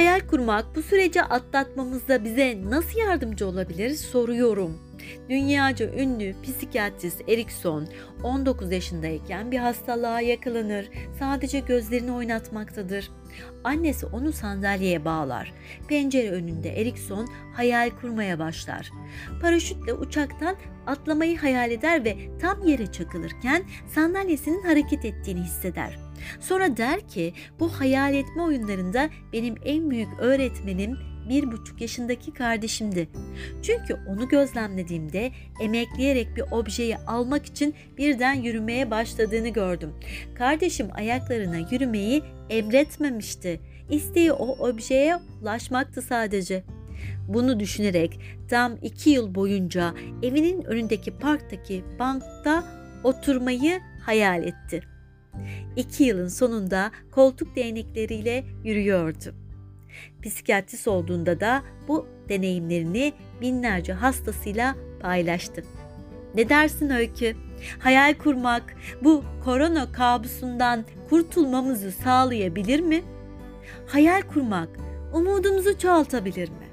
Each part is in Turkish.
Hayal kurmak bu süreci atlatmamızda bize nasıl yardımcı olabilir soruyorum. Dünyaca ünlü psikiyatrist Erikson 19 yaşındayken bir hastalığa yakalanır. Sadece gözlerini oynatmaktadır. Annesi onu sandalyeye bağlar. Pencere önünde Erikson hayal kurmaya başlar. Paraşütle uçaktan atlamayı hayal eder ve tam yere çakılırken sandalyesinin hareket ettiğini hisseder. Sonra der ki bu hayal etme oyunlarında benim en büyük öğretmenim bir buçuk yaşındaki kardeşimdi. Çünkü onu gözlemlediğimde emekleyerek bir objeyi almak için birden yürümeye başladığını gördüm. Kardeşim ayaklarına yürümeyi emretmemişti. İsteği o objeye ulaşmaktı sadece. Bunu düşünerek tam iki yıl boyunca evinin önündeki parktaki bankta oturmayı hayal etti. İki yılın sonunda koltuk değnekleriyle yürüyordu. Psikiyatrist olduğunda da bu deneyimlerini binlerce hastasıyla paylaştı. Ne dersin Öykü? Hayal kurmak bu korona kabusundan kurtulmamızı sağlayabilir mi? Hayal kurmak umudumuzu çoğaltabilir mi?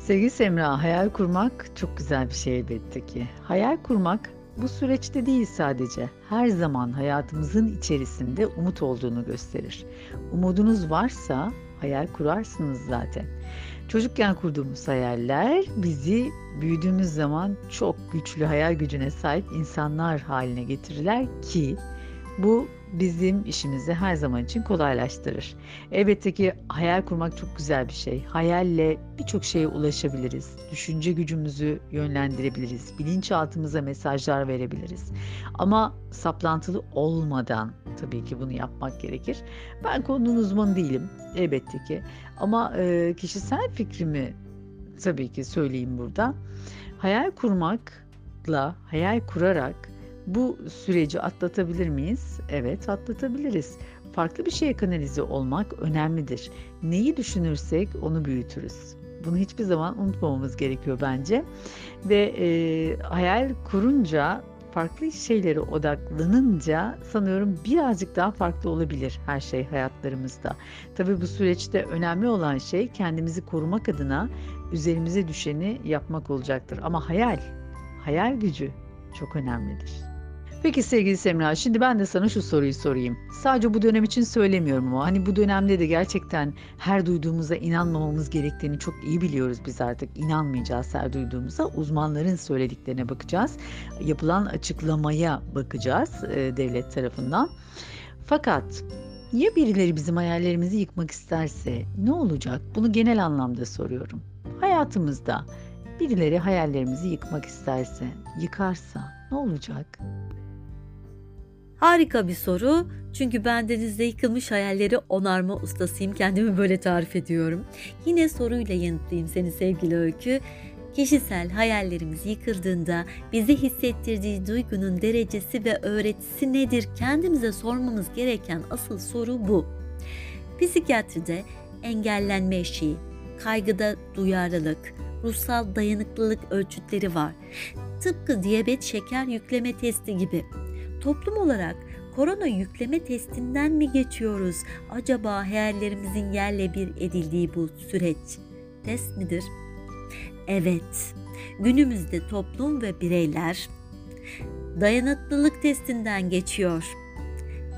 Sevgili Semra, hayal kurmak çok güzel bir şey elbette ki. Hayal kurmak bu süreçte değil sadece, her zaman hayatımızın içerisinde umut olduğunu gösterir. Umudunuz varsa hayal kurarsınız zaten. Çocukken kurduğumuz hayaller bizi büyüdüğümüz zaman çok güçlü hayal gücüne sahip insanlar haline getirirler ki bu bizim işimizi her zaman için kolaylaştırır. Elbette ki hayal kurmak çok güzel bir şey. Hayalle birçok şeye ulaşabiliriz. Düşünce gücümüzü yönlendirebiliriz. Bilinçaltımıza mesajlar verebiliriz. Ama saplantılı olmadan tabii ki bunu yapmak gerekir. Ben konunun uzmanı değilim elbette ki. Ama e, kişisel fikrimi tabii ki söyleyeyim burada. Hayal kurmakla, hayal kurarak bu süreci atlatabilir miyiz? Evet, atlatabiliriz. Farklı bir şeye kanalize olmak önemlidir. Neyi düşünürsek onu büyütürüz. Bunu hiçbir zaman unutmamamız gerekiyor bence. Ve e, hayal kurunca farklı şeylere odaklanınca sanıyorum birazcık daha farklı olabilir her şey hayatlarımızda. Tabii bu süreçte önemli olan şey kendimizi korumak adına üzerimize düşeni yapmak olacaktır. Ama hayal, hayal gücü çok önemlidir. Peki sevgili Semra, şimdi ben de sana şu soruyu sorayım. Sadece bu dönem için söylemiyorum ama hani bu dönemde de gerçekten her duyduğumuza inanmamamız gerektiğini çok iyi biliyoruz biz artık. İnanmayacağız her duyduğumuza. Uzmanların söylediklerine bakacağız. Yapılan açıklamaya bakacağız e, devlet tarafından. Fakat ya birileri bizim hayallerimizi yıkmak isterse ne olacak? Bunu genel anlamda soruyorum. Hayatımızda birileri hayallerimizi yıkmak isterse, yıkarsa ne olacak? Harika bir soru. Çünkü ben denizde yıkılmış hayalleri onarma ustasıyım. Kendimi böyle tarif ediyorum. Yine soruyla yanıtlayayım seni sevgili Öykü. Kişisel hayallerimiz yıkıldığında bizi hissettirdiği duygunun derecesi ve öğretisi nedir? Kendimize sormamız gereken asıl soru bu. Psikiyatride engellenme eşiği, kaygıda duyarlılık, ruhsal dayanıklılık ölçütleri var. Tıpkı diyabet şeker yükleme testi gibi. Toplum olarak korona yükleme testinden mi geçiyoruz? Acaba hayallerimizin yerle bir edildiği bu süreç test midir? Evet, günümüzde toplum ve bireyler dayanıklılık testinden geçiyor.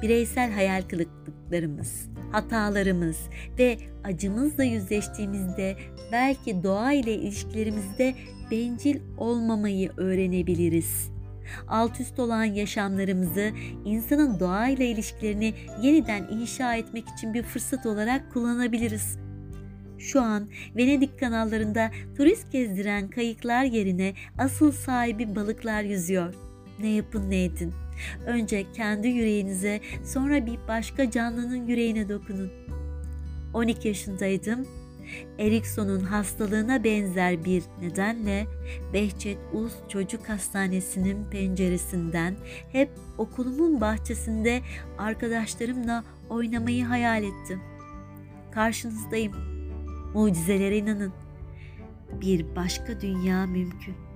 Bireysel hayal kırıklıklarımız, hatalarımız ve acımızla yüzleştiğimizde belki doğa ile ilişkilerimizde bencil olmamayı öğrenebiliriz alt üst olan yaşamlarımızı insanın doğayla ilişkilerini yeniden inşa etmek için bir fırsat olarak kullanabiliriz. Şu an Venedik kanallarında turist gezdiren kayıklar yerine asıl sahibi balıklar yüzüyor. Ne yapın ne edin. Önce kendi yüreğinize sonra bir başka canlının yüreğine dokunun. 12 yaşındaydım Erikson'un hastalığına benzer bir nedenle Behçet Uz Çocuk Hastanesi'nin penceresinden hep okulumun bahçesinde arkadaşlarımla oynamayı hayal ettim. Karşınızdayım. Mucizelere inanın. Bir başka dünya mümkün.